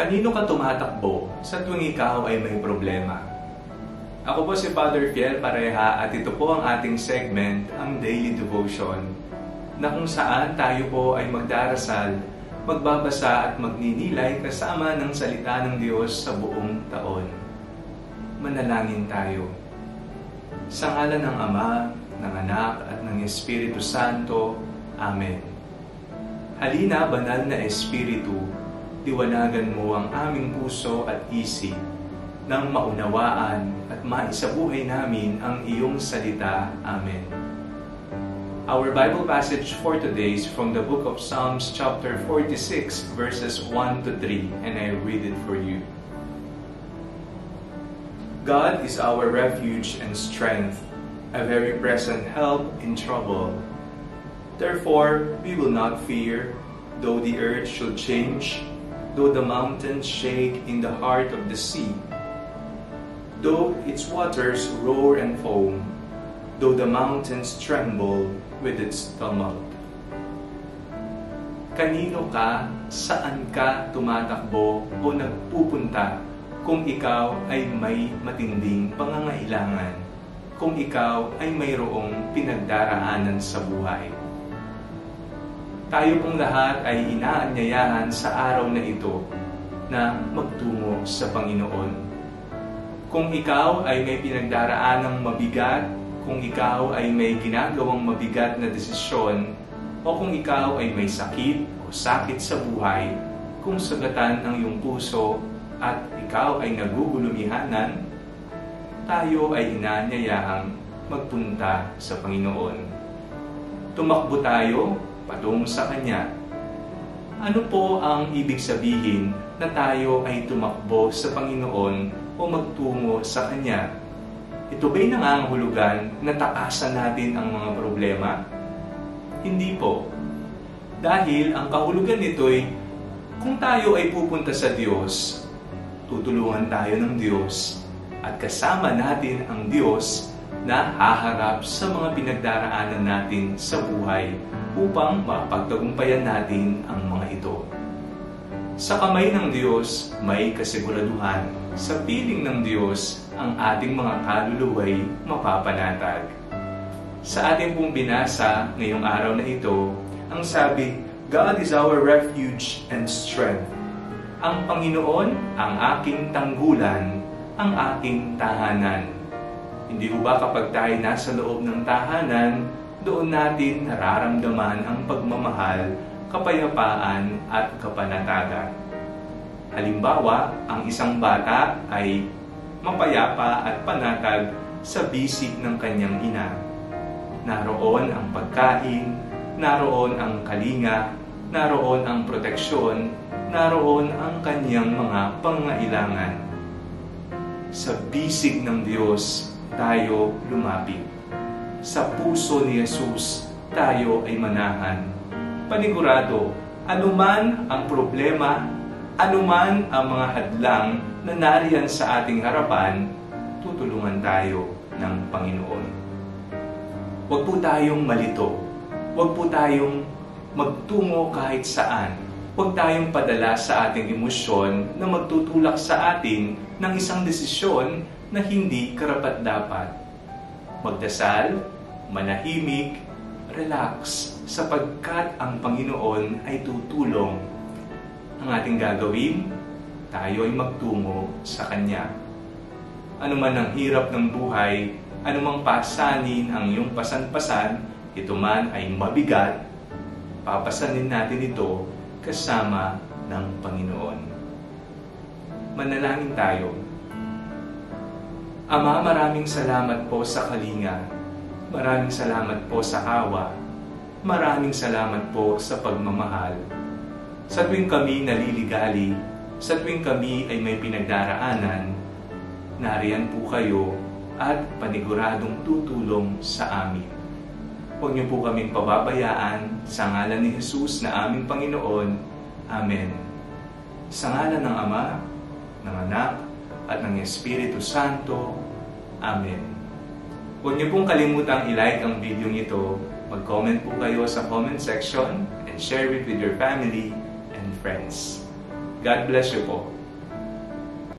Kanino ka tumatakbo sa tuwing ikaw ay may problema? Ako po si Father Fiel Pareha at ito po ang ating segment, ang Daily Devotion, na kung saan tayo po ay magdarasal, magbabasa at magninilay kasama ng salita ng Diyos sa buong taon. Manalangin tayo. Sa ngalan ng Ama, ng Anak at ng Espiritu Santo. Amen. Halina, banal na Espiritu, liwanagan mo ang aming puso at isip nang maunawaan at maisabuhay namin ang iyong salita. Amen. Our Bible passage for today is from the book of Psalms chapter 46 verses 1 to 3 and I read it for you. God is our refuge and strength, a very present help in trouble. Therefore, we will not fear, though the earth should change, though the mountains shake in the heart of the sea, though its waters roar and foam, though the mountains tremble with its tumult. Kanino ka, saan ka tumatakbo o nagpupunta kung ikaw ay may matinding pangangailangan, kung ikaw ay mayroong pinagdaraanan sa buhay? Tayo pong lahat ay inaanyayahan sa araw na ito na magtungo sa Panginoon. Kung ikaw ay may pinagdaraanang mabigat, kung ikaw ay may ginagawang mabigat na desisyon, o kung ikaw ay may sakit o sakit sa buhay, kung sagatan ang iyong puso at ikaw ay nagugulumihanan, tayo ay inaanyayahang magpunta sa Panginoon. Tumakbo tayo patungo sa Kanya. Ano po ang ibig sabihin na tayo ay tumakbo sa Panginoon o magtungo sa Kanya? Ito ba'y nangangahulugan na takasan natin ang mga problema? Hindi po. Dahil ang kahulugan nito'y kung tayo ay pupunta sa Diyos, tutulungan tayo ng Diyos at kasama natin ang Diyos na haharap sa mga pinagdaraanan natin sa buhay upang mapagtagumpayan natin ang mga ito. Sa kamay ng Diyos may kasiguraduhan. Sa piling ng Diyos, ang ating mga kaluluway mapapanatag. Sa ating pong binasa ngayong araw na ito, ang sabi, God is our refuge and strength. Ang Panginoon ang aking tanggulan, ang aking tahanan. Hindi ho ba kapag tayo nasa loob ng tahanan, doon natin nararamdaman ang pagmamahal, kapayapaan at kapanatagan. Halimbawa, ang isang bata ay mapayapa at panatag sa bisig ng kanyang ina. Naroon ang pagkain, naroon ang kalinga, naroon ang proteksyon, naroon ang kanyang mga pangailangan. Sa bisig ng Diyos tayo lumapit sa puso ni Jesus tayo ay manahan. Panigurado, anuman ang problema, anuman ang mga hadlang na nariyan sa ating harapan, tutulungan tayo ng Panginoon. Huwag po tayong malito. Huwag po tayong magtungo kahit saan. Huwag tayong padala sa ating emosyon na magtutulak sa atin ng isang desisyon na hindi karapat-dapat magdasal, manahimik, relax, sapagkat ang Panginoon ay tutulong. Ang ating gagawin, tayo ay magtungo sa Kanya. Ano man ang hirap ng buhay, anumang pasanin ang iyong pasan-pasan, ito man ay mabigat, papasanin natin ito kasama ng Panginoon. Manalangin tayo Ama, maraming salamat po sa kalinga. Maraming salamat po sa awa. Maraming salamat po sa pagmamahal. Sa tuwing kami naliligali, sa tuwing kami ay may pinagdaraanan, nariyan po kayo at paniguradong tutulong sa amin. Huwag niyo po kaming pababayaan sa ngalan ni Jesus na aming Panginoon. Amen. Sa ngalan ng Ama, ng Anak, at ng Espiritu Santo. Amen. Huwag niyo pong kalimutang i-like ang video ito, mag-comment po kayo sa comment section, and share it with your family and friends. God bless you po.